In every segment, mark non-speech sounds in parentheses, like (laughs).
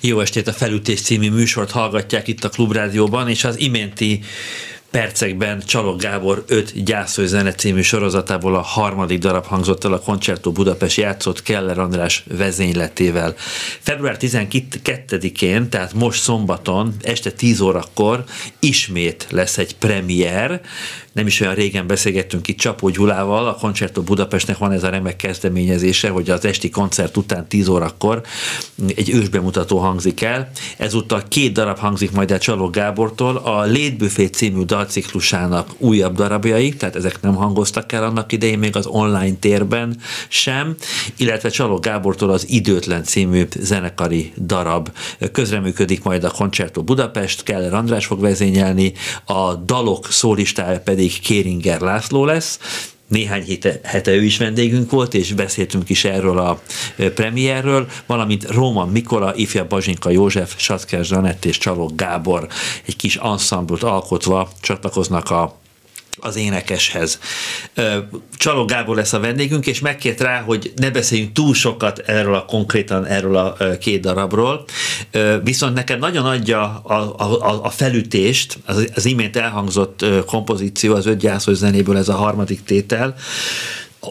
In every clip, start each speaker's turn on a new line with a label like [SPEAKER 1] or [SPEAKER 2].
[SPEAKER 1] Jó estét a Felütés című műsort hallgatják itt a Klubrádióban, és az iménti percekben Csalog Gábor 5 gyászoló zene című sorozatából a harmadik darab hangzott el a Concerto Budapest játszott Keller András vezényletével. Február 12-én, tehát most szombaton, este 10 órakor ismét lesz egy premier, nem is olyan régen beszélgettünk itt Csapó Gyulával, a Concerto Budapestnek van ez a remek kezdeményezése, hogy az esti koncert után 10 órakor egy ősbemutató hangzik el. Ezúttal két darab hangzik majd el Csaló Gábortól, a Létbüfé című dalciklusának újabb darabjai, tehát ezek nem hangoztak el annak idején még az online térben sem, illetve Csaló Gábortól az Időtlen című zenekari darab. Közreműködik majd a Concerto Budapest, Keller András fog vezényelni, a dalok szólistája pedig pedig Kéringer László lesz, néhány hete, hete ő is vendégünk volt, és beszéltünk is erről a premierről, valamint Róman Mikola, ifja Bazsinka József, Sackás Zsanett és Csaló Gábor. Egy kis anszamblut alkotva csatlakoznak a az énekeshez. Csaló Gábor lesz a vendégünk, és megkért rá, hogy ne beszéljünk túl sokat erről a konkrétan erről a két darabról, viszont neked nagyon adja a, a, a felütést, az, az imént elhangzott kompozíció, az öt zenéből ez a harmadik tétel,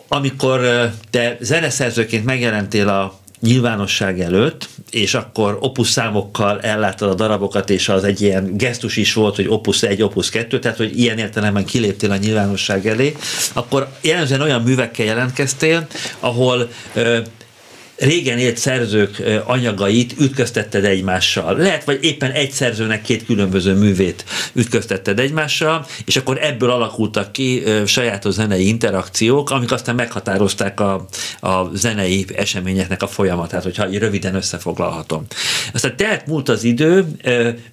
[SPEAKER 1] amikor te zeneszerzőként megjelentél a nyilvánosság előtt, és akkor opus számokkal elláttad a darabokat, és az egy ilyen gesztus is volt, hogy opus 1, opus 2, tehát hogy ilyen értelemben kiléptél a nyilvánosság elé, akkor jellemzően olyan művekkel jelentkeztél, ahol ö, régen élt szerzők anyagait ütköztetted egymással. Lehet, vagy éppen egy szerzőnek két különböző művét ütköztetted egymással, és akkor ebből alakultak ki sajátos zenei interakciók, amik aztán meghatározták a, a zenei eseményeknek a folyamatát, hogyha röviden összefoglalhatom. Aztán tehát múlt az idő,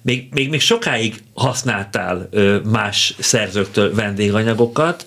[SPEAKER 1] még, még, még sokáig használtál más szerzőktől vendéganyagokat,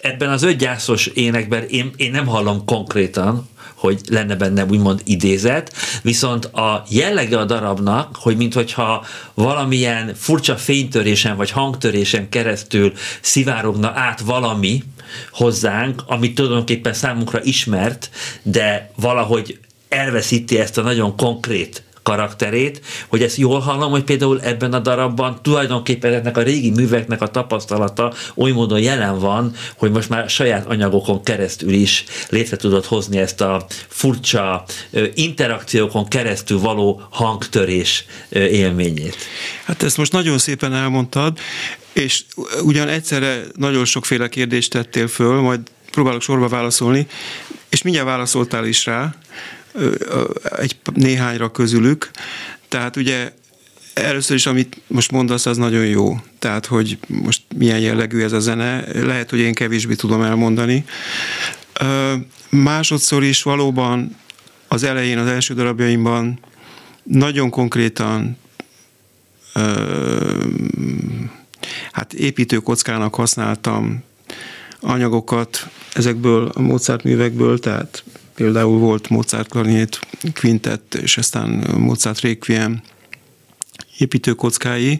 [SPEAKER 1] ebben az ötgyászos énekben én, én nem hallom konkrétan, hogy lenne benne úgymond idézet, viszont a jellege a darabnak, hogy minthogyha valamilyen furcsa fénytörésen vagy hangtörésen keresztül szivárogna át valami hozzánk, amit tulajdonképpen számunkra ismert, de valahogy elveszíti ezt a nagyon konkrét karakterét, hogy ezt jól hallom, hogy például ebben a darabban tulajdonképpen ennek a régi műveknek a tapasztalata oly módon jelen van, hogy most már saját anyagokon keresztül is létre tudod hozni ezt a furcsa interakciókon keresztül való hangtörés élményét.
[SPEAKER 2] Hát ezt most nagyon szépen elmondtad, és ugyan egyszerre nagyon sokféle kérdést tettél föl, majd próbálok sorba válaszolni, és mindjárt válaszoltál is rá, egy néhányra közülük. Tehát ugye először is, amit most mondasz, az nagyon jó. Tehát, hogy most milyen jellegű ez a zene, lehet, hogy én kevésbé tudom elmondani. Másodszor is valóban az elején, az első darabjaimban nagyon konkrétan hát építőkockának használtam anyagokat ezekből a Mozart művekből, tehát Például volt Mozart klarinét quintett, és aztán Mozart Requiem építőkockái,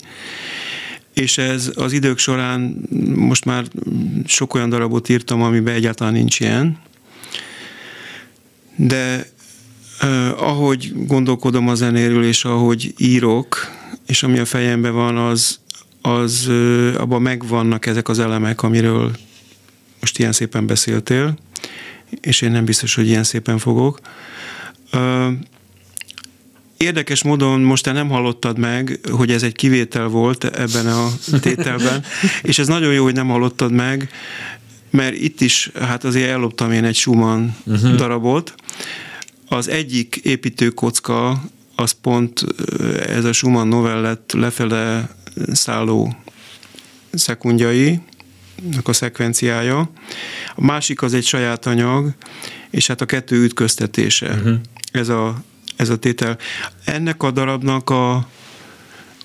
[SPEAKER 2] és ez az idők során most már sok olyan darabot írtam, amiben egyáltalán nincs ilyen, de eh, ahogy gondolkodom a zenéről, és ahogy írok, és ami a fejemben van, az, az eh, abban megvannak ezek az elemek, amiről most ilyen szépen beszéltél és én nem biztos, hogy ilyen szépen fogok. Érdekes módon most te nem hallottad meg, hogy ez egy kivétel volt ebben a tételben, (laughs) és ez nagyon jó, hogy nem hallottad meg, mert itt is, hát azért elloptam én egy Schumann uh-huh. darabot. Az egyik építőkocka, az pont ez a Schumann novellett lefele szálló szekundjai, a szekvenciája. A másik az egy saját anyag, és hát a kettő ütköztetése. Uh-huh. Ez, a, ez a tétel. Ennek a darabnak a,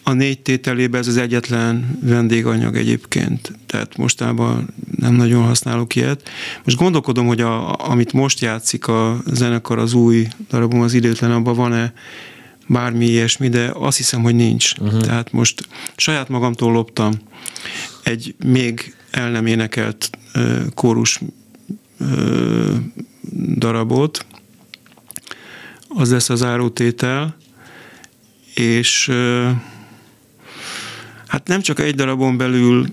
[SPEAKER 2] a négy tételében ez az egyetlen vendéganyag egyébként, tehát mostában nem nagyon használok ilyet. Most gondolkodom, hogy a, amit most játszik a zenekar, az új darabom, az időtlen, abban van-e bármi ilyesmi, de azt hiszem, hogy nincs. Uh-huh. Tehát most saját magamtól loptam egy még el nem énekelt kórus darabot, az lesz az árótétel, és hát nem csak egy darabon belül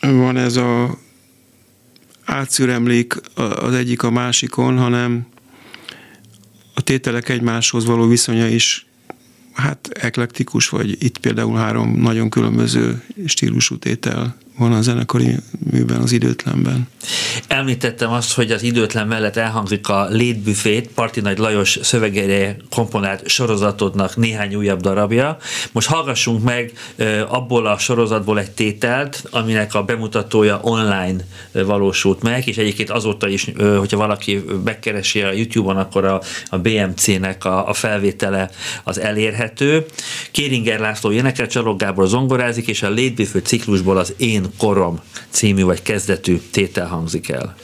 [SPEAKER 2] van ez a átszűremlék az egyik a másikon, hanem a tételek egymáshoz való viszonya is hát eklektikus, vagy itt például három nagyon különböző stílusú tétel van a zenekari műben, az időtlenben.
[SPEAKER 1] Említettem azt, hogy az időtlen mellett elhangzik a Létbüfét, Parti Nagy Lajos szövegére komponált sorozatodnak néhány újabb darabja. Most hallgassunk meg abból a sorozatból egy tételt, aminek a bemutatója online valósult meg, és egyébként azóta is, hogyha valaki megkeresi a YouTube-on, akkor a, a BMC-nek a, a felvétele az elérhető. Kéringer László énekel, Csalog Gábor zongorázik, és a Létbüfő ciklusból az Én korom című vagy kezdetű tétel hangzik el.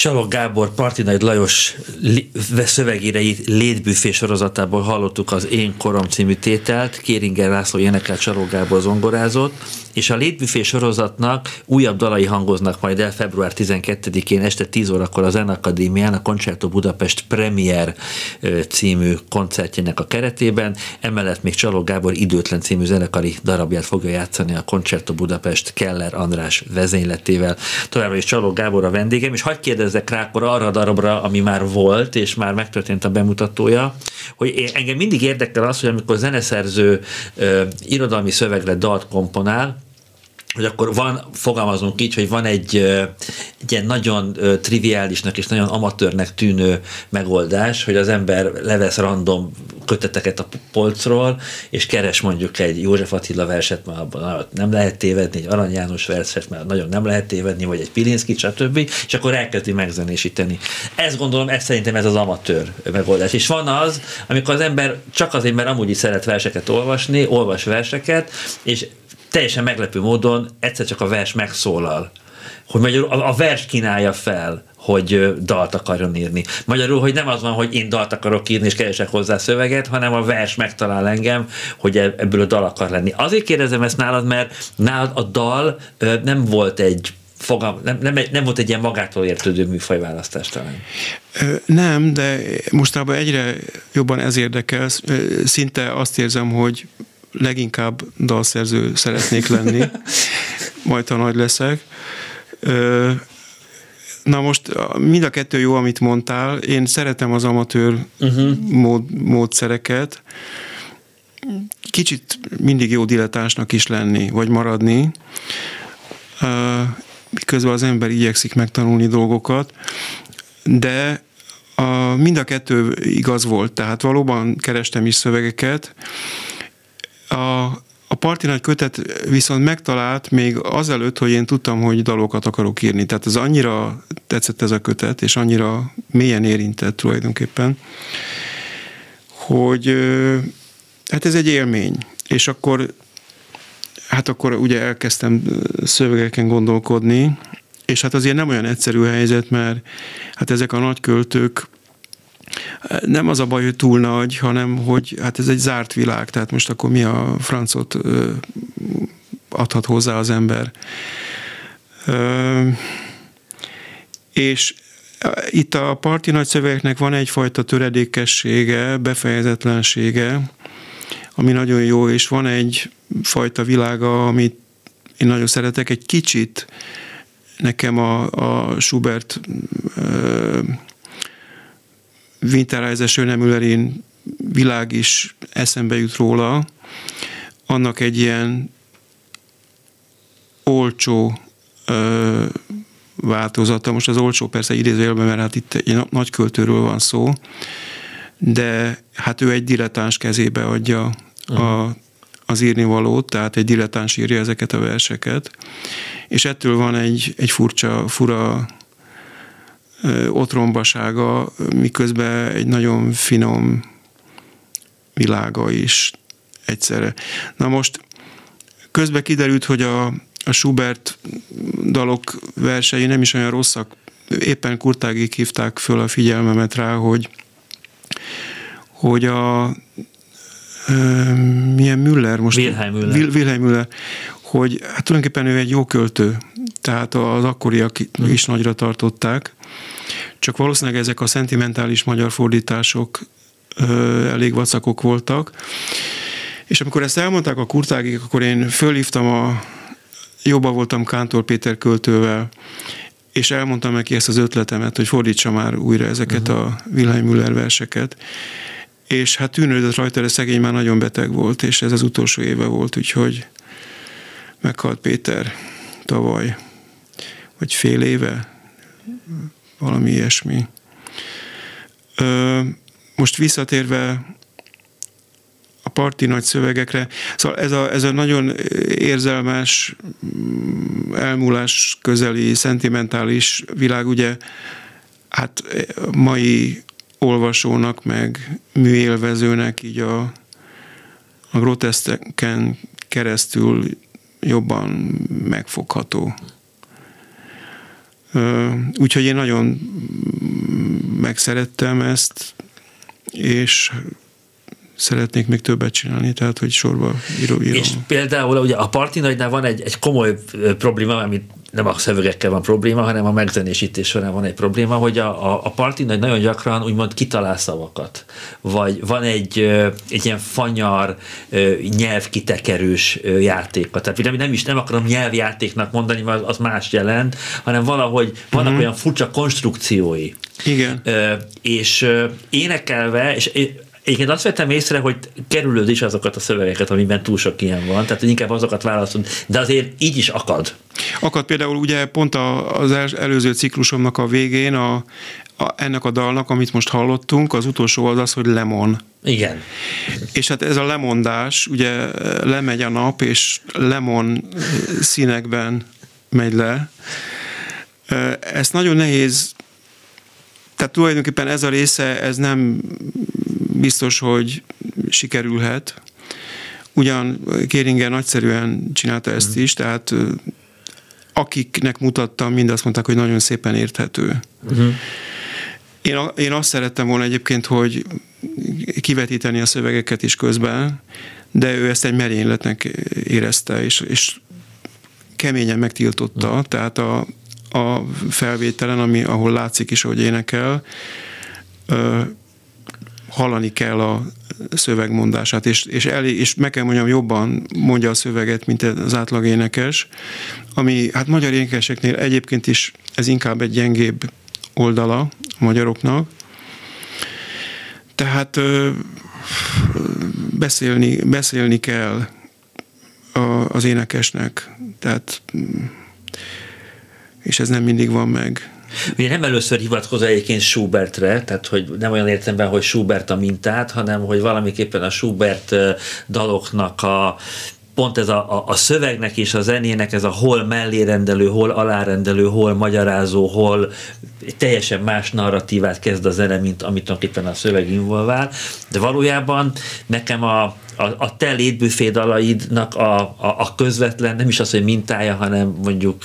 [SPEAKER 1] Csalog Gábor, Partinagy Lajos szövegéreit létbüfé sorozatából hallottuk az Én Korom című tételt, Kéringer László énekel Csalog Gábor zongorázott, és a létbüfé sorozatnak újabb dalai hangoznak majd el február 12-én este 10 órakor az Akadémián a Concerto Budapest Premier című koncertjének a keretében, emellett még Csaló Gábor időtlen című zenekari darabját fogja játszani a Concerto Budapest Keller András vezényletével. Továbbra is Csaló Gábor a vendégem, és hagyd kérdezzek rá akkor arra a darabra, ami már volt, és már megtörtént a bemutatója, hogy engem mindig érdekel az, hogy amikor zeneszerző ö, irodalmi szövegre dalt komponál, hogy akkor van, fogalmazunk így, hogy van egy, egy ilyen nagyon triviálisnak és nagyon amatőrnek tűnő megoldás, hogy az ember levesz random köteteket a polcról, és keres mondjuk egy József Attila verset, mert abban nem lehet tévedni, egy Arany János verset, mert nagyon nem lehet tévedni, vagy egy Pilinszki, stb., és akkor elkezdi megzenésíteni. Ezt gondolom, ez szerintem ez az amatőr megoldás. És van az, amikor az ember csak azért, mert amúgy is szeret verseket olvasni, olvas verseket, és teljesen meglepő módon egyszer csak a vers megszólal. Hogy magyarul a, a vers kínálja fel, hogy dalt akarjon írni. Magyarul, hogy nem az van, hogy én dalt akarok írni, és keresek hozzá szöveget, hanem a vers megtalál engem, hogy e, ebből a dal akar lenni. Azért kérdezem ezt nálad, mert nálad a dal nem volt egy fogam, nem, nem, nem volt egy ilyen magától értődő műfajválasztás talán.
[SPEAKER 2] Nem, de mostában egyre jobban ez érdekel. Szinte azt érzem, hogy leginkább dalszerző szeretnék lenni, (laughs) majd ha nagy leszek. Na most mind a kettő jó, amit mondtál. Én szeretem az amatőr uh-huh. mód, módszereket. Kicsit mindig jó dilettánsnak is lenni, vagy maradni. Közben az ember igyekszik megtanulni dolgokat, de a, mind a kettő igaz volt, tehát valóban kerestem is szövegeket, a, a parti nagy kötet viszont megtalált még azelőtt, hogy én tudtam, hogy dalokat akarok írni. Tehát ez annyira tetszett ez a kötet, és annyira mélyen érintett tulajdonképpen, hogy hát ez egy élmény. És akkor hát akkor ugye elkezdtem szövegeken gondolkodni, és hát azért nem olyan egyszerű helyzet, mert hát ezek a nagy költők nem az a baj, hogy túl nagy, hanem hogy hát ez egy zárt világ, tehát most akkor mi a francot adhat hozzá az ember. És itt a parti nagyszövegeknek van egyfajta töredékessége, befejezetlensége, ami nagyon jó, és van egy fajta világa, amit én nagyon szeretek, egy kicsit nekem a, a Schubert Winterreise Schönemüllerin világ is eszembe jut róla, annak egy ilyen olcsó ö, változata. Most az olcsó persze idézőjelben, mert hát itt egy nagy költőről van szó, de hát ő egy dilettáns kezébe adja a, az írnivalót, tehát egy dilettáns írja ezeket a verseket, és ettől van egy, egy furcsa, fura otrombasága, miközben egy nagyon finom világa is egyszerre. Na most közben kiderült, hogy a, a Schubert dalok versei nem is olyan rosszak. Éppen Kurtágik hívták föl a figyelmemet rá, hogy hogy a milyen Müller most?
[SPEAKER 1] Wilhelm Müller.
[SPEAKER 2] Wilhelm Müller, hogy hát tulajdonképpen ő egy jó költő, tehát az akkoriak is nagyra tartották, csak valószínűleg ezek a szentimentális magyar fordítások ö, elég vacakok voltak. És amikor ezt elmondták a kurtágik, akkor én fölhívtam a, jobban voltam Kántor Péter költővel, és elmondtam neki ezt az ötletemet, hogy fordítsa már újra ezeket uh-huh. a Wilhelm Müller verseket. És hát tűnődött rajta, de szegény már nagyon beteg volt, és ez az utolsó éve volt, úgyhogy meghalt Péter tavaly, vagy fél éve, valami ilyesmi. Most visszatérve a parti nagy szövegekre, szóval ez a, ez a nagyon érzelmes, mm, elmúlás közeli, szentimentális világ, ugye hát mai olvasónak, meg műélvezőnek így a, a groteszteken keresztül jobban megfogható. Úgyhogy én nagyon megszerettem ezt, és szeretnék még többet csinálni, tehát hogy sorba író, írom.
[SPEAKER 1] És például ugye a Parti Nagynál van egy, egy komoly probléma, amit nem a szövegekkel van probléma, hanem a megzenésítés során van egy probléma, hogy a, a, a parti nagy nagyon gyakran úgymond kitalál szavakat, vagy van egy, egy ilyen fanyar nyelvkitekerős játéka. Tehát nem, nem is nem akarom nyelvjátéknak mondani, mert az más jelent, hanem valahogy vannak uh-huh. olyan furcsa konstrukciói.
[SPEAKER 2] Igen.
[SPEAKER 1] És énekelve, és Egyébként azt vettem észre, hogy kerülőd is azokat a szövegeket, amiben túl sok ilyen van, tehát inkább azokat választod, de azért így is akad.
[SPEAKER 2] Akad például ugye pont az előző ciklusomnak a végén a, a, ennek a dalnak, amit most hallottunk, az utolsó az az, hogy lemon.
[SPEAKER 1] Igen.
[SPEAKER 2] És hát ez a lemondás, ugye lemegy a nap, és lemon színekben megy le. Ezt nagyon nehéz tehát tulajdonképpen ez a része, ez nem biztos, hogy sikerülhet. Ugyan Kéringer nagyszerűen csinálta ezt is, tehát akiknek mutattam, mind azt mondták, hogy nagyon szépen érthető. Uh-huh. Én, én azt szerettem volna egyébként, hogy kivetíteni a szövegeket is közben, de ő ezt egy merényletnek érezte, és, és keményen megtiltotta, uh-huh. tehát a, a felvételen, ami, ahol látszik is, hogy énekel, hallani kell a szövegmondását, és, és, elég, és meg kell mondjam, jobban mondja a szöveget, mint az átlag énekes, ami hát magyar énekeseknél egyébként is ez inkább egy gyengébb oldala a magyaroknak. Tehát ö, beszélni, beszélni kell a, az énekesnek, tehát és ez nem mindig van meg.
[SPEAKER 1] Ugye nem először hivatkozol egyébként Schubertre, tehát hogy nem olyan értelemben, hogy Schubert a mintát, hanem hogy valamiképpen a Schubert daloknak a pont ez a, a, a szövegnek és a zenének ez a hol mellérendelő, hol alárendelő, hol magyarázó, hol teljesen más narratívát kezd a zene, mint amit tulajdonképpen a szöveg involvál, de valójában nekem a, a, a te létbüfédalaidnak a, a, a közvetlen, nem is az, hogy mintája, hanem mondjuk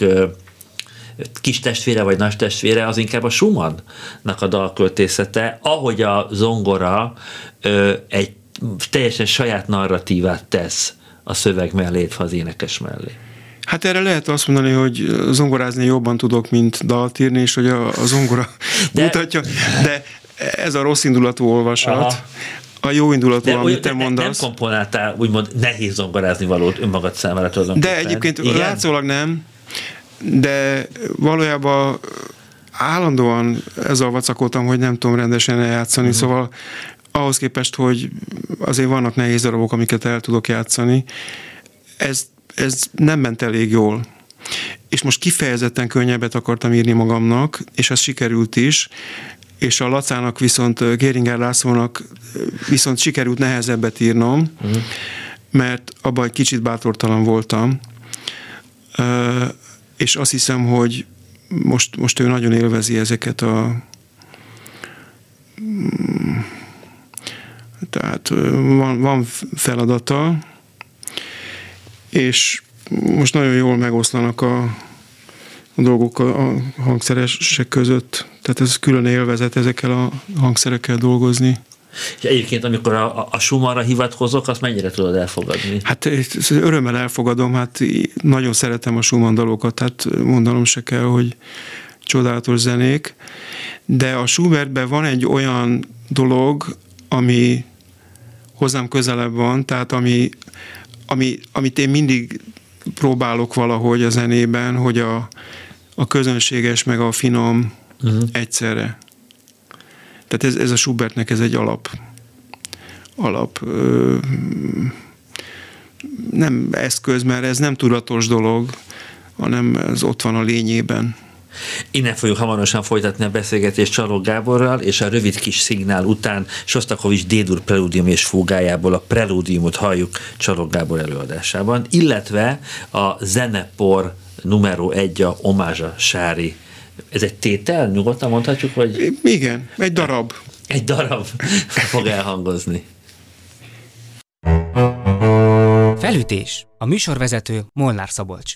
[SPEAKER 1] kis testvére vagy nagy testvére, az inkább a Schumannnak a dalköltészete, ahogy a zongora ö, egy teljesen saját narratívát tesz a szöveg mellé, az énekes mellé.
[SPEAKER 2] Hát erre lehet azt mondani, hogy zongorázni jobban tudok, mint dalt írni, és hogy a, a zongora de, mutatja, de ez a rossz indulatú olvasat, Aha. a jó indulatú, de, amit te mondasz.
[SPEAKER 1] Nem komponáltál úgymond nehéz zongorázni valót önmagad számára
[SPEAKER 2] tulajdonképpen. De egyébként Igen? látszólag nem, de valójában állandóan ezzel vacakoltam, hogy nem tudom rendesen eljátszani, uh-huh. szóval ahhoz képest, hogy azért vannak nehéz darabok, amiket el tudok játszani, ez, ez nem ment elég jól. És most kifejezetten könnyebbet akartam írni magamnak, és ez sikerült is, és a Lacának viszont, Géringer Lászlónak viszont sikerült nehezebbet írnom, uh-huh. mert abban egy kicsit bátortalan voltam és azt hiszem, hogy most, most ő nagyon élvezi ezeket a tehát van, van feladata, és most nagyon jól megoszlanak a, a dolgok a, a hangszeresek között. Tehát ez külön élvezet ezekkel a hangszerekkel dolgozni.
[SPEAKER 1] És egyébként, amikor a, a Schumannra hivatkozok, azt mennyire tudod elfogadni?
[SPEAKER 2] Hát örömmel elfogadom, hát nagyon szeretem a Schumann dalokat, tehát mondanom se kell, hogy csodálatos zenék, de a Schubertben van egy olyan dolog, ami hozzám közelebb van, tehát ami, ami, amit én mindig próbálok valahogy a zenében, hogy a, a közönséges meg a finom uh-huh. egyszerre. Tehát ez, ez a Schubertnek ez egy alap, alap ö, nem eszköz, mert ez nem tudatos dolog, hanem ez ott van a lényében.
[SPEAKER 1] Innen fogjuk hamarosan folytatni a beszélgetést Csaló Gáborral, és a rövid kis szignál után Sostakovics Dédur preludium és fúgájából a preludiumot halljuk Csaló Gábor előadásában, illetve a Zenepor numero egy a Omázsa Sári ez egy tétel? Nyugodtan mondhatjuk, hogy...
[SPEAKER 2] Igen, egy darab.
[SPEAKER 1] Egy darab (laughs) fog elhangozni.
[SPEAKER 3] Felütés. A műsorvezető Molnár Szabolcs.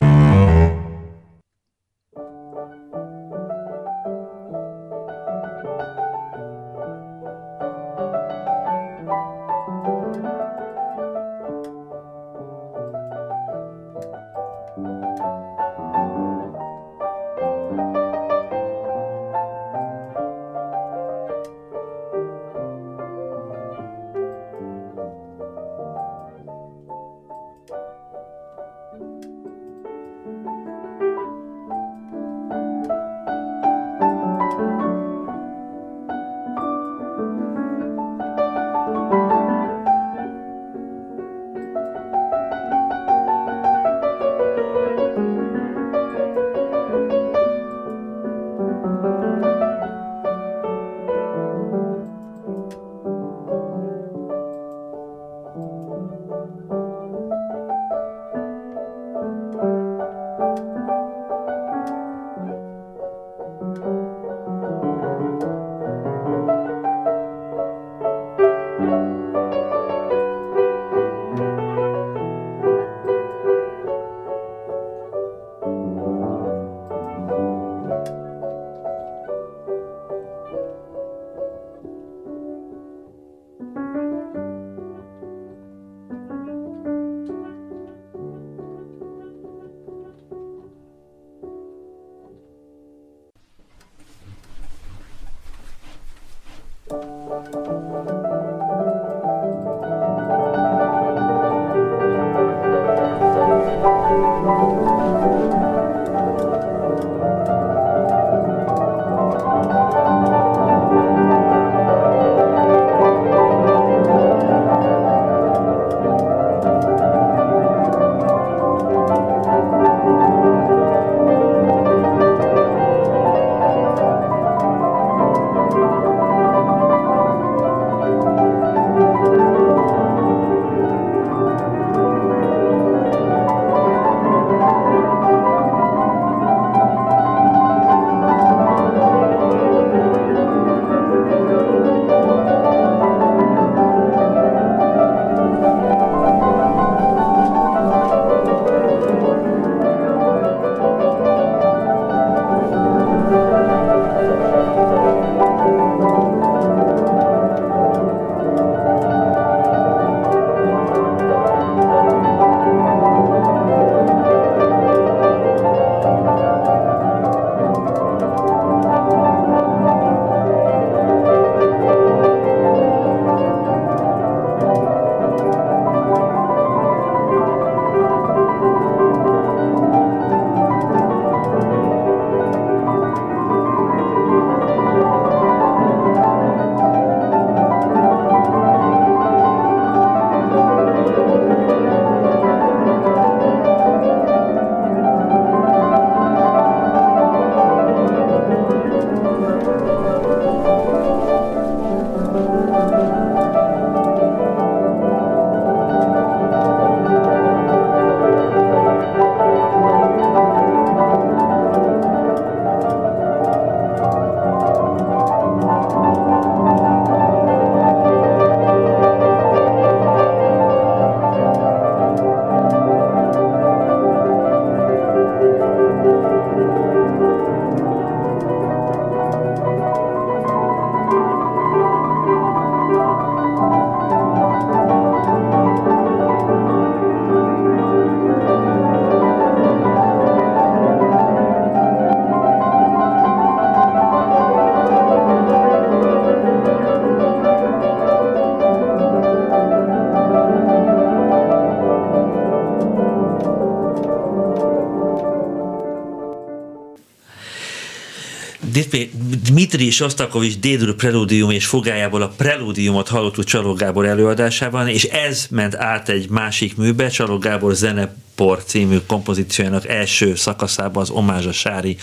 [SPEAKER 1] Dmitri Sostakovics Dédur preludium és fogájából a preludiumot hallottuk Csaló Gábor előadásában, és ez ment át egy másik műbe, Csaló Gábor Zenepor című kompozíciójának első szakaszában az Omázs a Sári,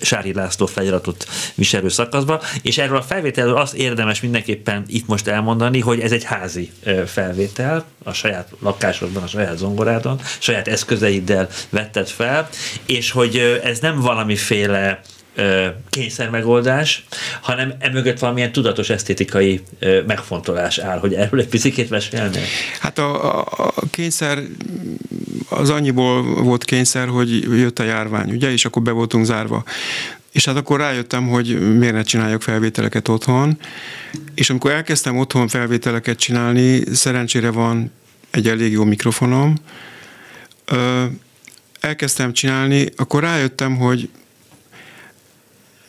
[SPEAKER 1] Sári László feliratot viselő szakaszba, és erről a felvételről azt érdemes mindenképpen itt most elmondani, hogy ez egy házi felvétel, a saját lakásodban, a saját zongorádon, saját eszközeiddel vetted fel, és hogy ez nem valamiféle kényszermegoldás, hanem emögött valamilyen tudatos esztétikai megfontolás áll, hogy erről egy picit mesélnél?
[SPEAKER 2] Hát a, a, a kényszer az annyiból volt kényszer, hogy jött a járvány, ugye, és akkor be voltunk zárva. És hát akkor rájöttem, hogy miért ne csináljak felvételeket otthon, és amikor elkezdtem otthon felvételeket csinálni, szerencsére van egy elég jó mikrofonom, elkezdtem csinálni, akkor rájöttem, hogy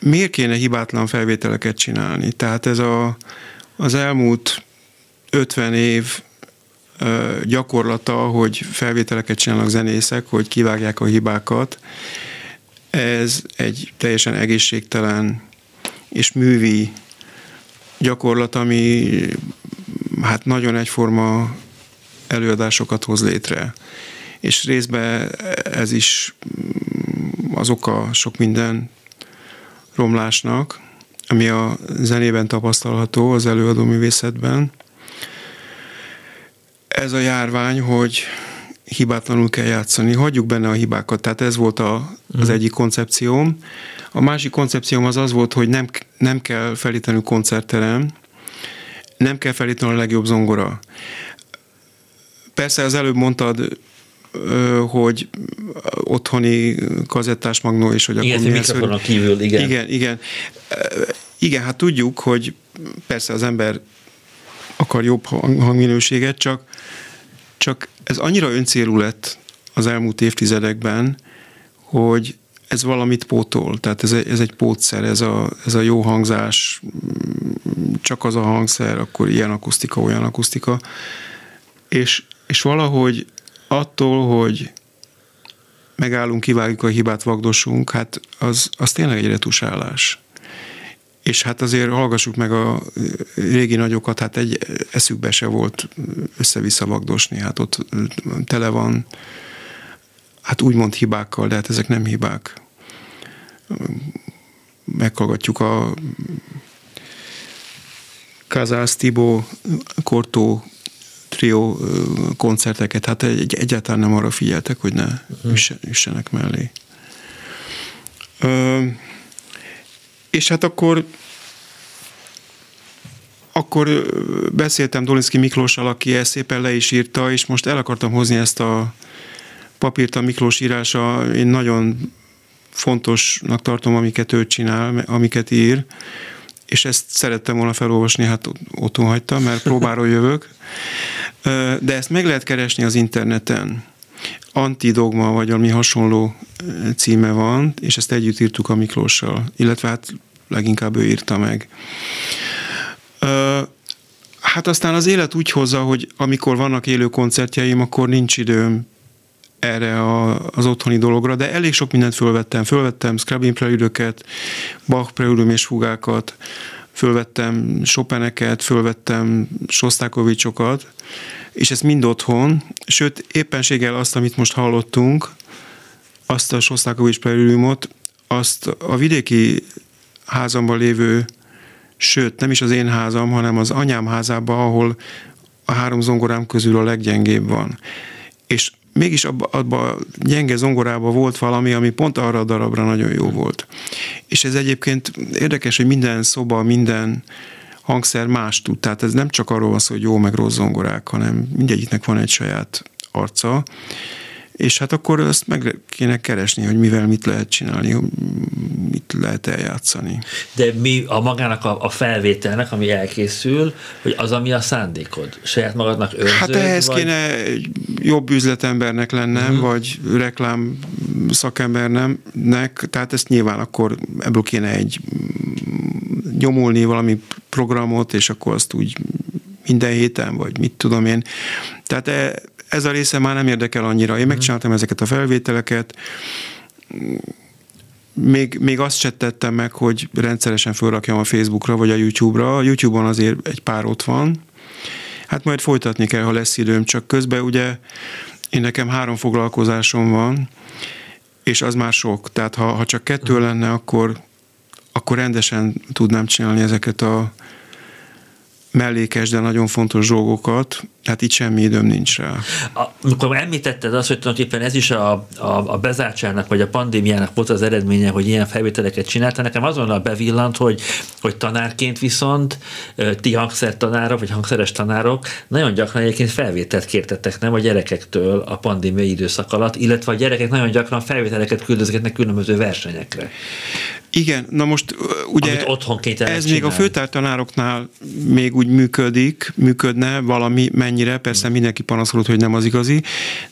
[SPEAKER 2] miért kéne hibátlan felvételeket csinálni. Tehát ez a, az elmúlt 50 év gyakorlata, hogy felvételeket csinálnak zenészek, hogy kivágják a hibákat, ez egy teljesen egészségtelen és művi gyakorlat, ami hát nagyon egyforma előadásokat hoz létre. És részben ez is az oka sok minden romlásnak, ami a zenében tapasztalható, az előadó művészetben. Ez a járvány, hogy hibátlanul kell játszani, hagyjuk benne a hibákat, tehát ez volt a, az mhm. egyik koncepcióm. A másik koncepcióm az az volt, hogy nem, nem kell felíteni koncertterem, nem kell felíteni a legjobb zongora. Persze az előbb mondtad, hogy otthoni kazettás magnó, és hogy
[SPEAKER 1] igen, akkor mi mikrofonon kívül, igen.
[SPEAKER 2] Igen, igen. Igen, hát tudjuk, hogy persze az ember akar jobb hangminőséget, csak, csak ez annyira öncélú lett az elmúlt évtizedekben, hogy ez valamit pótol, tehát ez egy, ez egy pótszer, ez a, ez a jó hangzás, csak az a hangszer, akkor ilyen akusztika, olyan akusztika, és, és valahogy attól, hogy megállunk, kivágjuk a hibát, vagdosunk, hát az, az tényleg egy retusálás. És hát azért hallgassuk meg a régi nagyokat, hát egy eszükbe se volt össze-vissza vagdosni, hát ott tele van, hát úgymond hibákkal, de hát ezek nem hibák. Meghallgatjuk a Kazász Tibó Kortó trió koncerteket, hát egy, egyáltalán nem arra figyeltek, hogy ne uh-huh. üssenek mellé. Ö, és hát akkor akkor beszéltem Dolinszki Miklóssal, aki ezt szépen le is írta, és most el akartam hozni ezt a papírt a Miklós írása. Én nagyon fontosnak tartom, amiket ő csinál, amiket ír, és ezt szerettem volna felolvasni, hát otthon hagytam, mert próbáról jövök. De ezt meg lehet keresni az interneten. Antidogma, vagy valami hasonló címe van, és ezt együtt írtuk a Miklóssal, illetve hát leginkább ő írta meg. Hát aztán az élet úgy hozza, hogy amikor vannak élő koncertjeim, akkor nincs időm erre a, az otthoni dologra, de elég sok mindent fölvettem. Fölvettem Scrubbing prelude Bach preludium és fugákat, fölvettem Chopineket, fölvettem Sostakovicsokat, és ez mind otthon, sőt, éppenséggel azt, amit most hallottunk, azt a Sostakovics preludiumot, azt a vidéki házamban lévő, sőt, nem is az én házam, hanem az anyám házában, ahol a három zongorám közül a leggyengébb van. És mégis abban abba gyenge zongorában volt valami, ami pont arra a darabra nagyon jó volt. És ez egyébként érdekes, hogy minden szoba, minden hangszer más tud. Tehát ez nem csak arról van szó, hogy jó meg rossz zongorák, hanem mindegyiknek van egy saját arca, és hát akkor azt meg kéne keresni, hogy mivel mit lehet csinálni, mit lehet eljátszani.
[SPEAKER 1] De mi a magának a, a felvételnek, ami elkészül, hogy az, ami a szándékod? Saját magadnak őrződ?
[SPEAKER 2] Hát ehhez vagy... kéne jobb üzletembernek lennem, uh-huh. vagy reklám szakembernek, tehát ezt nyilván akkor ebből kéne egy nyomulni valami programot, és akkor azt úgy minden héten, vagy mit tudom én. Tehát e, ez a része már nem érdekel annyira. Én mhm. megcsináltam ezeket a felvételeket, még, még azt se tettem meg, hogy rendszeresen felrakjam a Facebookra vagy a YouTube-ra. A YouTube-on azért egy pár ott van. Hát majd folytatni kell, ha lesz időm, csak közben ugye én nekem három foglalkozásom van, és az már sok. Tehát ha, ha csak kettő mhm. lenne, akkor, akkor rendesen tudnám csinálni ezeket a mellékes, de nagyon fontos dolgokat, hát itt semmi időm nincs rá.
[SPEAKER 1] Amikor említetted azt, hogy tulajdonképpen ez is a, a, a bezártságnak, vagy a pandémiának volt az eredménye, hogy ilyen felvételeket csinálta, nekem azonnal bevillant, hogy, hogy tanárként viszont ti hangszertanárok, vagy hangszeres tanárok nagyon gyakran egyébként felvételt kértettek, nem a gyerekektől a pandémia időszak alatt, illetve a gyerekek nagyon gyakran felvételeket küldözgetnek különböző versenyekre.
[SPEAKER 2] Igen, na most ugye
[SPEAKER 1] Amit otthon
[SPEAKER 2] ez még a
[SPEAKER 1] csinálni.
[SPEAKER 2] főtártanároknál még úgy működik, működne valami mennyire, persze mindenki panaszkodott, hogy nem az igazi,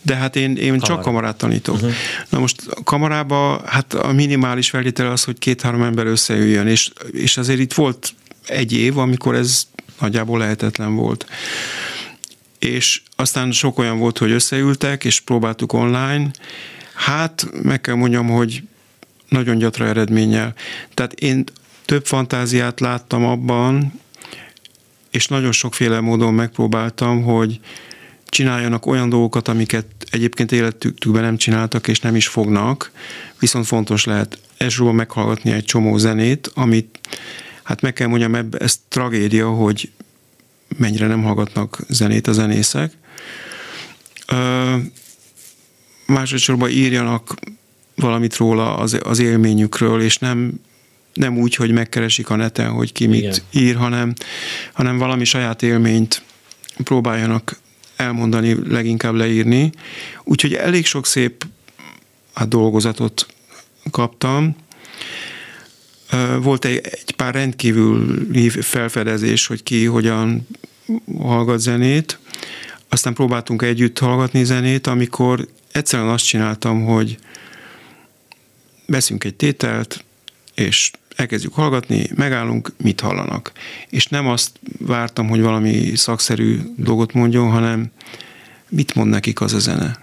[SPEAKER 2] de hát én, én csak kamarát tanítok. Uh-huh. Na most a kamarába, hát a minimális feltétel az, hogy két-három ember összejöjjön, és, és azért itt volt egy év, amikor ez nagyjából lehetetlen volt. És aztán sok olyan volt, hogy összeültek, és próbáltuk online. Hát meg kell mondjam, hogy nagyon gyatra eredménnyel. Tehát én több fantáziát láttam abban, és nagyon sokféle módon megpróbáltam, hogy csináljanak olyan dolgokat, amiket egyébként életükben nem csináltak, és nem is fognak, viszont fontos lehet elsősorban meghallgatni egy csomó zenét, amit, hát meg kell mondjam, ebbe, ez tragédia, hogy mennyire nem hallgatnak zenét a zenészek. Ö, másodszorban írjanak valamit róla az, az élményükről, és nem, nem úgy, hogy megkeresik a neten, hogy ki mit
[SPEAKER 1] Igen.
[SPEAKER 2] ír, hanem, hanem valami saját élményt próbáljanak elmondani, leginkább leírni. Úgyhogy elég sok szép hát, dolgozatot kaptam. Volt egy, egy pár rendkívüli felfedezés, hogy ki hogyan hallgat zenét. Aztán próbáltunk együtt hallgatni zenét, amikor egyszerűen azt csináltam, hogy veszünk egy tételt, és elkezdjük hallgatni, megállunk, mit hallanak. És nem azt vártam, hogy valami szakszerű dolgot mondjon, hanem mit mond nekik az a zene.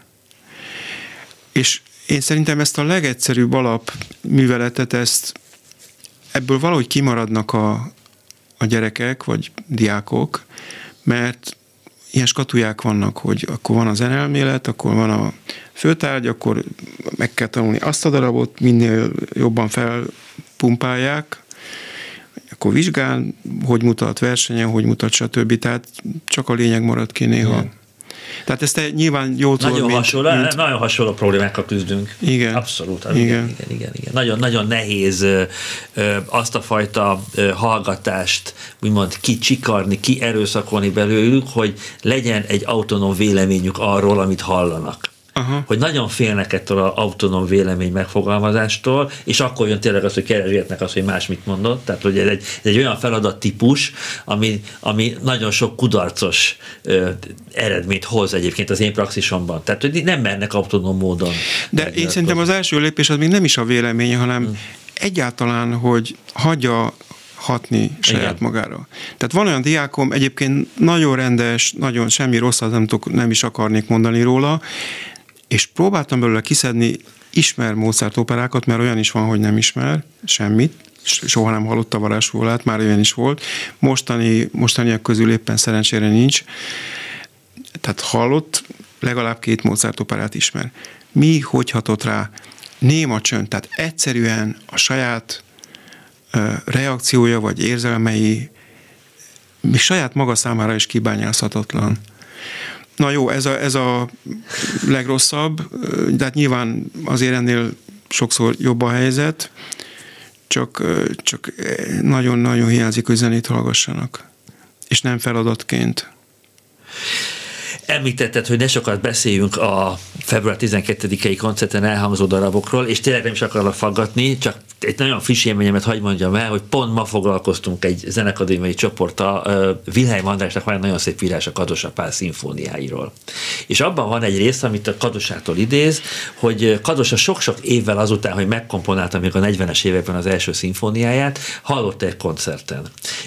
[SPEAKER 2] És én szerintem ezt a legegyszerűbb alap műveletet, ezt ebből valahogy kimaradnak a, a gyerekek, vagy diákok, mert ilyen skatuják vannak, hogy akkor van a zenelmélet, akkor van a főtárgy, akkor meg kell tanulni azt a darabot, minél jobban felpumpálják, akkor vizsgál, hogy mutat versenyen, hogy mutat, stb. Tehát csak a lényeg marad ki néha.
[SPEAKER 1] Igen.
[SPEAKER 2] Tehát ezt te nyilván jól tudod,
[SPEAKER 1] Nagyon,
[SPEAKER 2] mint,
[SPEAKER 1] hasonló,
[SPEAKER 2] mint,
[SPEAKER 1] nagyon hasonló problémákkal küzdünk.
[SPEAKER 2] Igen.
[SPEAKER 1] Abszolút.
[SPEAKER 2] Igen.
[SPEAKER 1] Igen. Igen, igen, igen. Nagyon, nagyon nehéz ö, ö, azt a fajta ö, hallgatást úgymond kicsikarni, kierőszakolni belőlük, hogy legyen egy autonóm véleményük arról, amit hallanak.
[SPEAKER 2] Aha.
[SPEAKER 1] Hogy nagyon félnek ettől az autonóm vélemény megfogalmazástól, és akkor jön tényleg az, hogy keresgetnek azt, hogy más mit mondott. Tehát, hogy ez egy, ez egy olyan feladat típus, ami, ami nagyon sok kudarcos ö, eredményt hoz egyébként az én praxisomban. Tehát, hogy nem mernek autonóm módon.
[SPEAKER 2] De én szerintem az első lépés az még nem is a véleménye, hanem hmm. egyáltalán, hogy hagyja hatni saját
[SPEAKER 1] Igen.
[SPEAKER 2] magára. Tehát van olyan diákom, egyébként nagyon rendes, nagyon semmi rosszat nem, tudok, nem is akarnék mondani róla, és próbáltam belőle kiszedni, ismer Mozart operákat, mert olyan is van, hogy nem ismer semmit, soha nem hallott a varázsfólát, már olyan is volt. Mostani, mostaniak közül éppen szerencsére nincs. Tehát hallott, legalább két Mozart operát ismer. Mi hogy hatott rá? Néma csönd, tehát egyszerűen a saját reakciója vagy érzelmei még saját maga számára is kibányázhatatlan. Na jó, ez a, ez a legrosszabb, de hát nyilván azért ennél sokszor jobb a helyzet, csak, csak nagyon-nagyon hiányzik, hogy zenét hallgassanak. És nem feladatként.
[SPEAKER 1] Említetted, hogy ne sokat beszéljünk a február 12-i koncerten elhangzó darabokról, és tényleg nem is akarlak faggatni, csak egy nagyon friss élményemet hagyd mondjam el, hogy pont ma foglalkoztunk egy zenekadémiai csoporttal, ö, Wilhelm Andrásnak van egy nagyon szép írás a Kadosa Pál szimfóniáiról. És abban van egy rész, amit a Kadosától idéz, hogy Kadosa sok-sok évvel azután, hogy megkomponálta még a 40-es években az első szimfóniáját, hallott egy koncerten.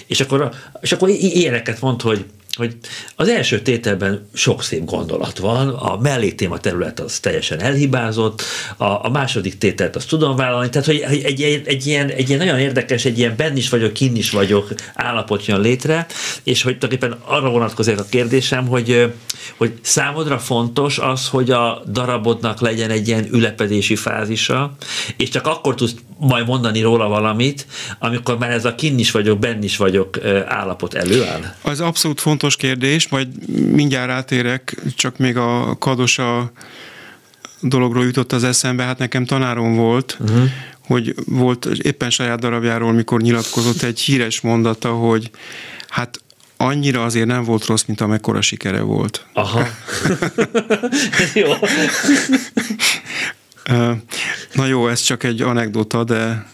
[SPEAKER 1] És akkor, és akkor ilyeneket mond, hogy hogy az első tételben sok szép gondolat van, a mellétéma terület az teljesen elhibázott, a, a második tételt azt tudom vállalni, tehát hogy egy, egy, egy, egy, ilyen, egy ilyen nagyon érdekes, egy ilyen benn is vagyok, kinn is vagyok állapot jön létre, és hogy tulajdonképpen arra vonatkozik a kérdésem, hogy, hogy számodra fontos az, hogy a darabodnak legyen egy ilyen ülepedési fázisa, és csak akkor tudsz majd mondani róla valamit, amikor már ez a kinn is vagyok, benn is vagyok állapot előáll.
[SPEAKER 2] Az abszolút fontos kérdés, majd mindjárt rátérek, csak még a kadosa dologról jutott az eszembe, hát nekem tanárom volt, uh-huh. hogy volt éppen saját darabjáról, mikor nyilatkozott egy híres mondata, hogy hát annyira azért nem volt rossz, mint amekkora sikere volt.
[SPEAKER 1] Aha. (laughs) (laughs) Jó.
[SPEAKER 2] Na jó, ez csak egy anekdota, de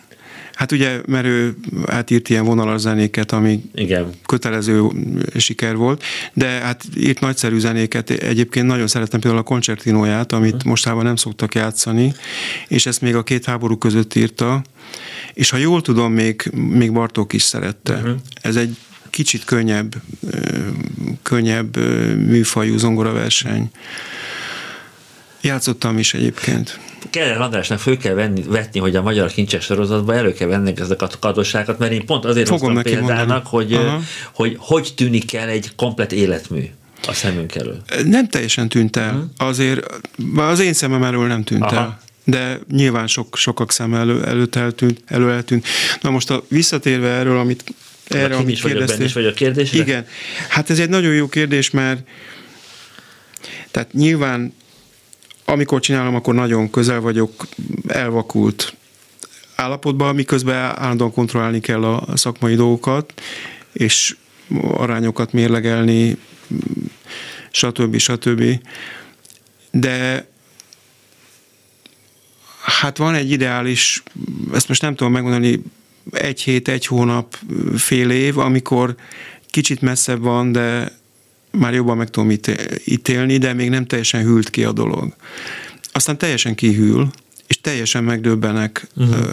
[SPEAKER 2] Hát ugye, mert ő átírt ilyen vonalas zenéket, ami
[SPEAKER 1] Igen.
[SPEAKER 2] kötelező siker volt, de hát írt nagyszerű zenéket. Egyébként nagyon szeretem például a koncertinóját, amit uh-huh. mostában nem szoktak játszani, és ezt még a két háború között írta, és ha jól tudom, még, még Bartók is szerette. Uh-huh. Ez egy kicsit könnyebb, könnyebb műfajú zongoraverseny. Játszottam is egyébként.
[SPEAKER 1] Keller Andrásnak föl kell venni, vetni, hogy a magyar kincses sorozatban elő kell venni ezeket a kadosságot, mert én pont azért
[SPEAKER 2] Fogom
[SPEAKER 1] hoztam példának, hogy,
[SPEAKER 2] Aha.
[SPEAKER 1] hogy hogy tűnik el egy komplet életmű a szemünk elől.
[SPEAKER 2] Nem teljesen tűnt el.
[SPEAKER 1] Mhm.
[SPEAKER 2] Azért az én szemem elől nem tűnt
[SPEAKER 1] Aha.
[SPEAKER 2] el. De nyilván sok, sokak szem elő, előtt eltűnt, elő eltűnt. Na most a, visszatérve erről, amit erre,
[SPEAKER 1] Erre,
[SPEAKER 2] amit kérdeztél.
[SPEAKER 1] is vagyok kérdésre?
[SPEAKER 2] Igen. Hát ez egy nagyon jó kérdés, mert tehát nyilván amikor csinálom, akkor nagyon közel vagyok, elvakult állapotban, miközben állandóan kontrollálni kell a szakmai dolgokat, és arányokat mérlegelni, stb. stb. De hát van egy ideális, ezt most nem tudom megmondani, egy hét, egy hónap, fél év, amikor kicsit messzebb van, de már jobban meg tudom íté- ítélni, de még nem teljesen hűlt ki a dolog. Aztán teljesen kihűl, és teljesen megdöbbenek, uh-huh.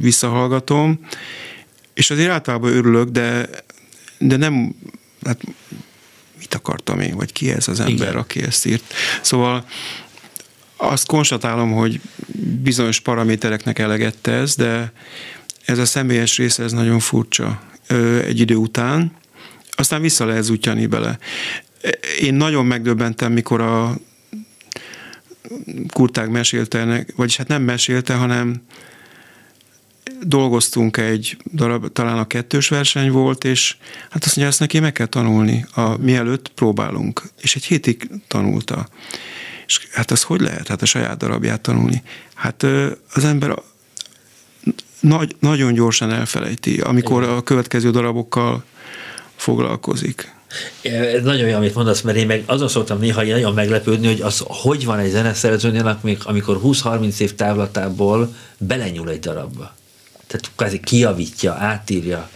[SPEAKER 2] visszahallgatom, és azért általában örülök, de, de nem, hát mit akartam én, vagy ki ez az ember,
[SPEAKER 1] Igen.
[SPEAKER 2] aki ezt írt. Szóval azt konstatálom, hogy bizonyos paramétereknek eleget tesz, de ez a személyes része, ez nagyon furcsa egy idő után. Aztán vissza lehet zútyani bele. Én nagyon megdöbbentem, mikor a kurták mesélte, vagyis hát nem mesélte, hanem dolgoztunk egy darab, talán a kettős verseny volt, és hát azt mondja, ezt neki meg kell tanulni, a, mielőtt próbálunk. És egy hétig tanulta. És hát az hogy lehet? Hát a saját darabját tanulni. Hát az ember nagy, nagyon gyorsan elfelejti, amikor a következő darabokkal foglalkozik.
[SPEAKER 1] Ez nagyon jó, amit mondasz, mert én meg azon szoktam néha így nagyon meglepődni, hogy az hogy van egy zeneszerzőnél, amikor 20-30 év távlatából belenyúl egy darabba. Tehát kvázi kijavítja, átírja,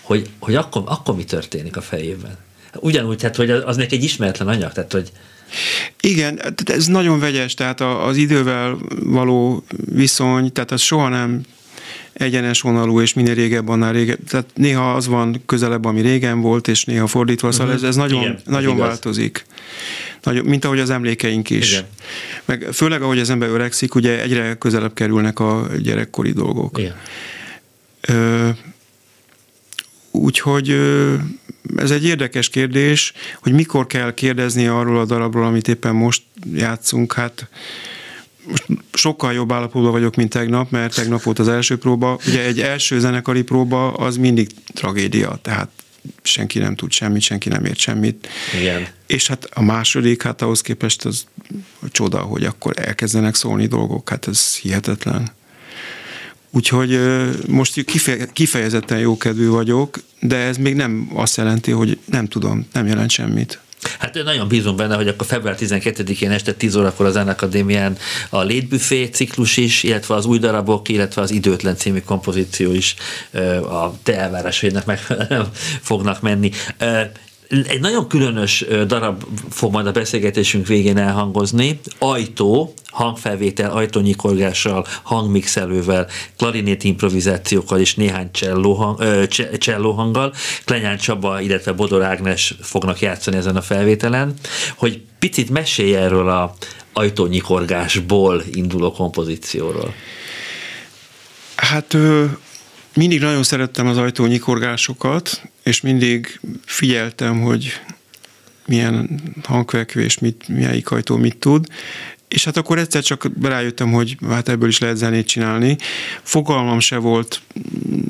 [SPEAKER 1] hogy, hogy akkor, akkor mi történik a fejében. Ugyanúgy, tehát, hogy az, az neki egy ismeretlen anyag, tehát, hogy
[SPEAKER 2] Igen, ez nagyon vegyes, tehát az idővel való viszony, tehát az soha nem egyenes vonalú, és minél régebb, annál régebb. Tehát néha az van közelebb, ami régen volt, és néha fordítva, szóval ez, ez nagyon.
[SPEAKER 1] Igen,
[SPEAKER 2] nagyon
[SPEAKER 1] igaz.
[SPEAKER 2] változik. Nagyon, mint ahogy az emlékeink is.
[SPEAKER 1] Igen.
[SPEAKER 2] Meg főleg, ahogy az ember öregszik, ugye egyre közelebb kerülnek a gyerekkori dolgok.
[SPEAKER 1] igen.
[SPEAKER 2] Ö, Úgyhogy ö, ez egy érdekes kérdés, hogy mikor kell kérdezni arról a darabról, amit éppen most játszunk. Hát most sokkal jobb állapotban vagyok, mint tegnap, mert tegnap volt az első próba. Ugye egy első zenekari próba az mindig tragédia, tehát senki nem tud semmit, senki nem ért semmit.
[SPEAKER 1] Igen.
[SPEAKER 2] És hát a második, hát ahhoz képest az csoda, hogy akkor elkezdenek szólni dolgok, hát ez hihetetlen. Úgyhogy most kife- kifejezetten jókedvű vagyok, de ez még nem azt jelenti, hogy nem tudom, nem jelent semmit.
[SPEAKER 1] Hát nagyon bízom benne, hogy akkor február 12-én este 10 órakor az Zenakadémián a Létbüfé ciklus is, illetve az új darabok, illetve az Időtlen című kompozíció is a te elvárásaidnak megfelelően (laughs) fognak menni. Egy nagyon különös darab fog majd a beszélgetésünk végén elhangozni. Ajtó, hangfelvétel, ajtónyikorgással, hangmixelővel, klarinét improvizációkkal és néhány cselló, hang, ö. Klenyán Csaba, illetve Bodor Ágnes fognak játszani ezen a felvételen, hogy picit mesélj erről a ajtónyikorgásból induló kompozícióról.
[SPEAKER 2] Hát mindig nagyon szerettem az ajtónyikorgásokat, és mindig figyeltem, hogy milyen hangvekvés, mit, melyik ajtó mit tud, és hát akkor egyszer csak rájöttem, hogy hát ebből is lehet zenét csinálni. Fogalmam se volt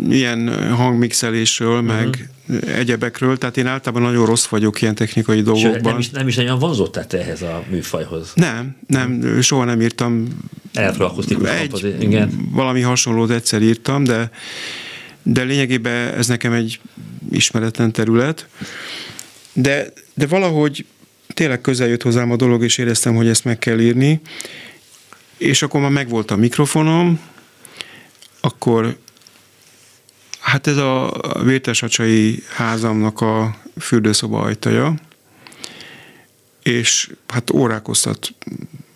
[SPEAKER 2] ilyen hangmixelésről, meg egyebekről, tehát én általában nagyon rossz vagyok ilyen technikai
[SPEAKER 1] Sőt,
[SPEAKER 2] dolgokban.
[SPEAKER 1] nem is, nem is nagyon vonzottál te ehhez a műfajhoz.
[SPEAKER 2] Nem, nem, soha nem írtam.
[SPEAKER 1] Elektroakusztikus
[SPEAKER 2] egy,
[SPEAKER 1] igen.
[SPEAKER 2] Valami hasonlót egyszer írtam, de, de lényegében ez nekem egy ismeretlen terület. De, de valahogy tényleg közel jött hozzám a dolog, és éreztem, hogy ezt meg kell írni. És akkor már megvolt a mikrofonom, akkor hát ez a Vértesacsai házamnak a fürdőszoba ajtaja, és hát órákoztat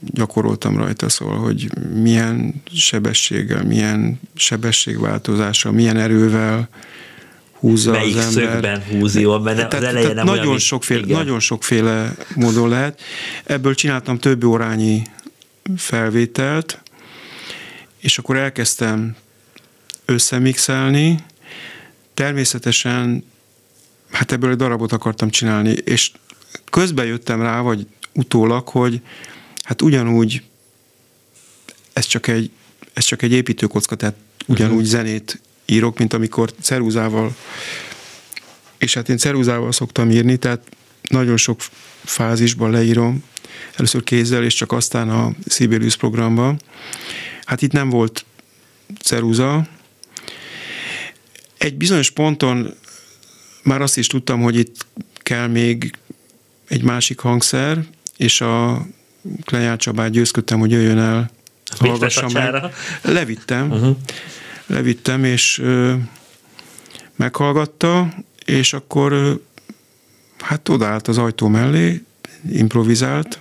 [SPEAKER 2] gyakoroltam rajta, szóval, hogy milyen sebességgel, milyen sebességváltozással, milyen erővel húzza
[SPEAKER 1] Melyik
[SPEAKER 2] az ember.
[SPEAKER 1] szögben húzi jól, mert
[SPEAKER 2] tehát,
[SPEAKER 1] az elején
[SPEAKER 2] tehát
[SPEAKER 1] nem
[SPEAKER 2] nagyon,
[SPEAKER 1] olyan,
[SPEAKER 2] sokféle,
[SPEAKER 1] igen.
[SPEAKER 2] nagyon sokféle módon lehet. Ebből csináltam több órányi felvételt, és akkor elkezdtem összemixelni. Természetesen hát ebből egy darabot akartam csinálni, és közben jöttem rá, vagy utólag, hogy hát ugyanúgy ez csak egy, ez csak egy építőkocka, tehát ugyanúgy uh-huh. zenét írok, mint amikor ceruzával, és hát én ceruzával szoktam írni, tehát nagyon sok fázisban leírom, először kézzel, és csak aztán a Sibelius programban. Hát itt nem volt ceruza. Egy bizonyos ponton már azt is tudtam, hogy itt kell még egy másik hangszer, és a Klenyár Csabát győzködtem, hogy jöjjön el, hallgassa meg. Levittem, uh-huh. levittem, és ö, meghallgatta, és akkor ö, hát odaállt az ajtó mellé, improvizált.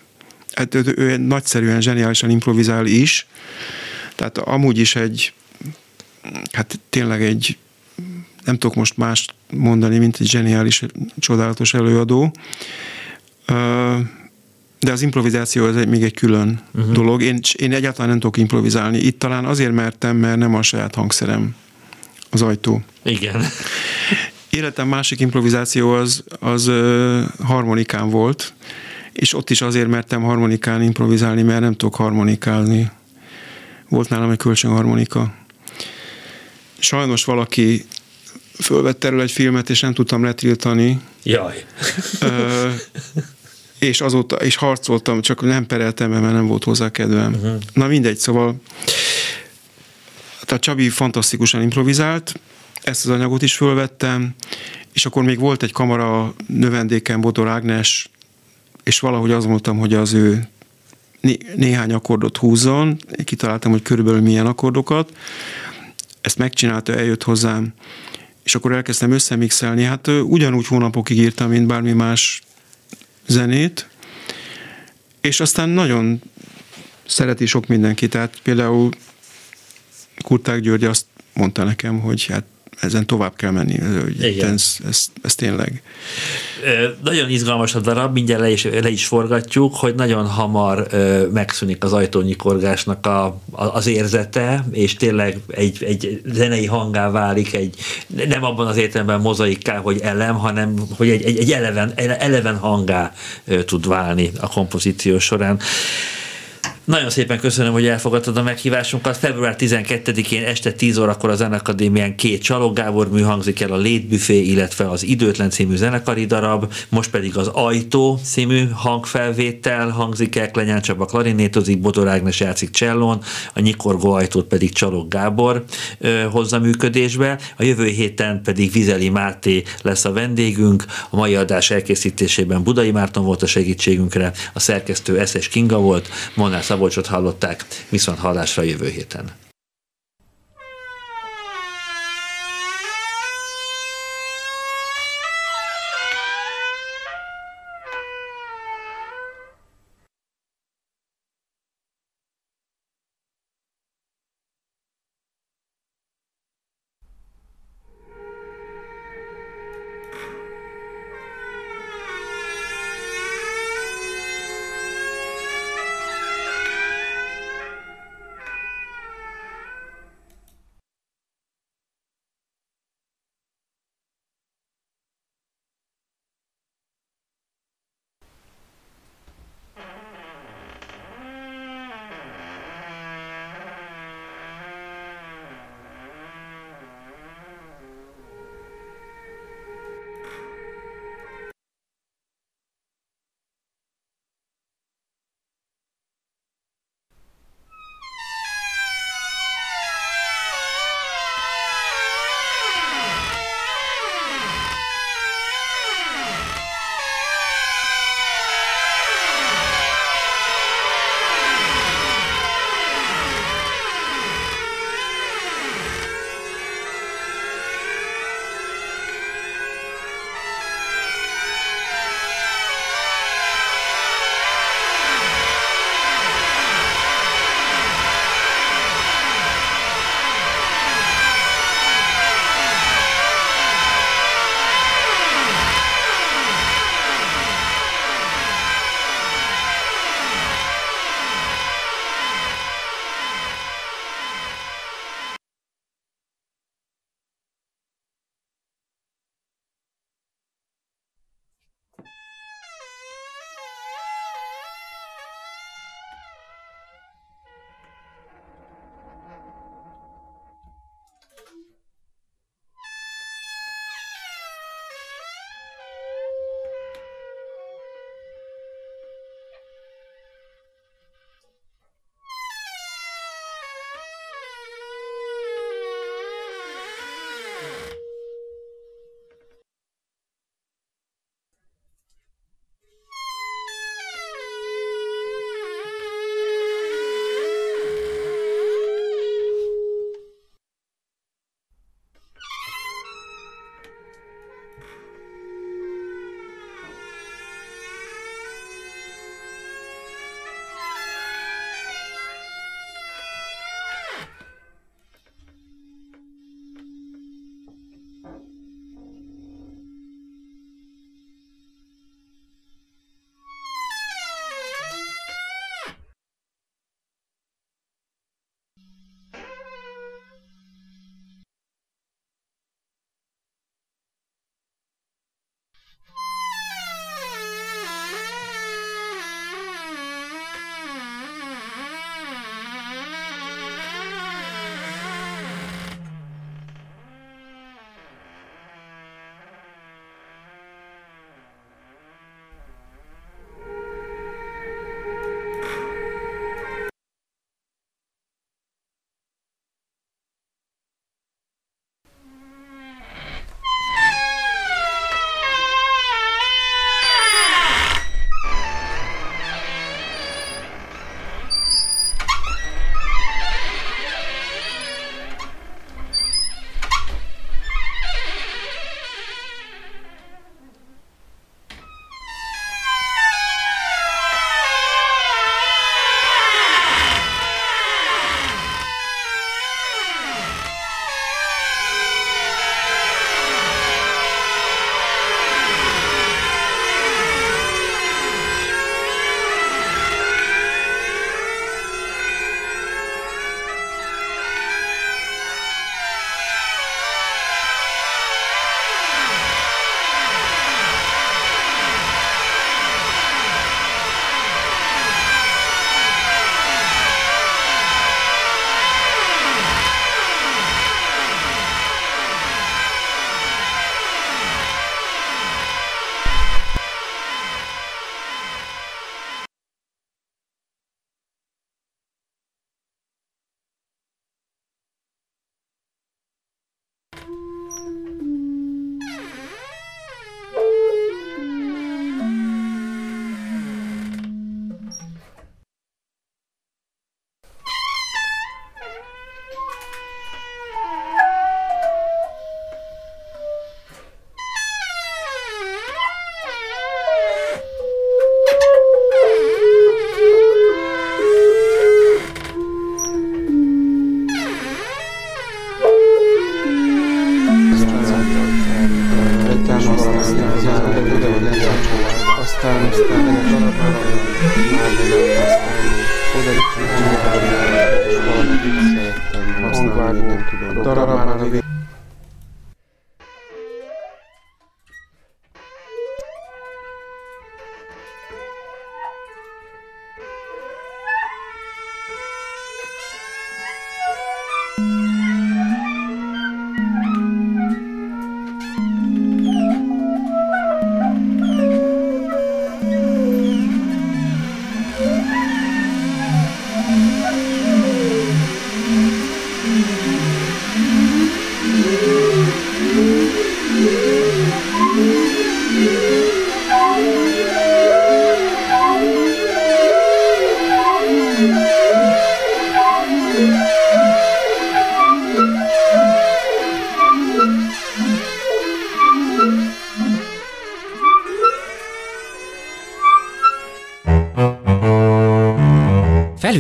[SPEAKER 2] Hát ő, ő nagyszerűen, zseniálisan improvizál is, tehát amúgy is egy, hát tényleg egy, nem tudok most más mondani, mint egy zseniális, csodálatos előadó. De az improvizáció az egy, még egy külön uh-huh. dolog. Én, én egyáltalán nem tudok improvizálni. Itt talán azért mertem, mert nem a saját hangszerem az ajtó.
[SPEAKER 1] Igen. (laughs)
[SPEAKER 2] Életem másik improvizáció az, az harmonikán volt, és ott is azért mertem harmonikán improvizálni, mert nem tudok harmonikálni. Volt nálam egy kölcsönharmonika. Sajnos valaki fölvette erről egy filmet, és nem tudtam letiltani.
[SPEAKER 1] Jaj.
[SPEAKER 2] Ö, és azóta, és harcoltam, csak nem pereltem, mert nem volt hozzá kedvem. Uh-huh. Na mindegy, szóval a Csabi fantasztikusan improvizált, ezt az anyagot is fölvettem, és akkor még volt egy kamara növendéken, Bodor Ágnes, és valahogy azt mondtam, hogy az ő né- néhány akkordot húzzon, kitaláltam, hogy körülbelül milyen akkordokat, ezt megcsinálta, eljött hozzám, és akkor elkezdtem összemixelni, hát ugyanúgy hónapokig írtam, mint bármi más zenét, és aztán nagyon szereti sok mindenki, tehát például Kurták György azt mondta nekem, hogy hát ezen tovább kell menni, hogy ez, ez, ez tényleg.
[SPEAKER 1] Nagyon izgalmas a darab, mindjárt le is, le is forgatjuk, hogy nagyon hamar megszűnik az ajtónyikorgásnak a, a, az érzete, és tényleg egy, egy zenei hangá válik, egy, nem abban az értelemben mozaikká, hogy elem, hanem hogy egy, egy, egy eleven, eleven hangá tud válni a kompozíció során. Nagyon szépen köszönöm, hogy elfogadtad a meghívásunkat. Február 12-én este 10 órakor a Zenekadémián két Csalog Gábor mű el, a Létbüfé, illetve az Időtlen című zenekari darab, most pedig az Ajtó című hangfelvétel hangzik el, Klenyán Csaba klarinétozik, Bodor Ágnes játszik csellón, a Nyikorgó ajtót pedig Csalog Gábor ö, hozza működésbe. A jövő héten pedig Vizeli Máté lesz a vendégünk. A mai adás elkészítésében Budai Márton volt a segítségünkre, a szerkesztő Eszes Kinga volt, Monár Szabolcsot hallották, viszont hallásra jövő héten.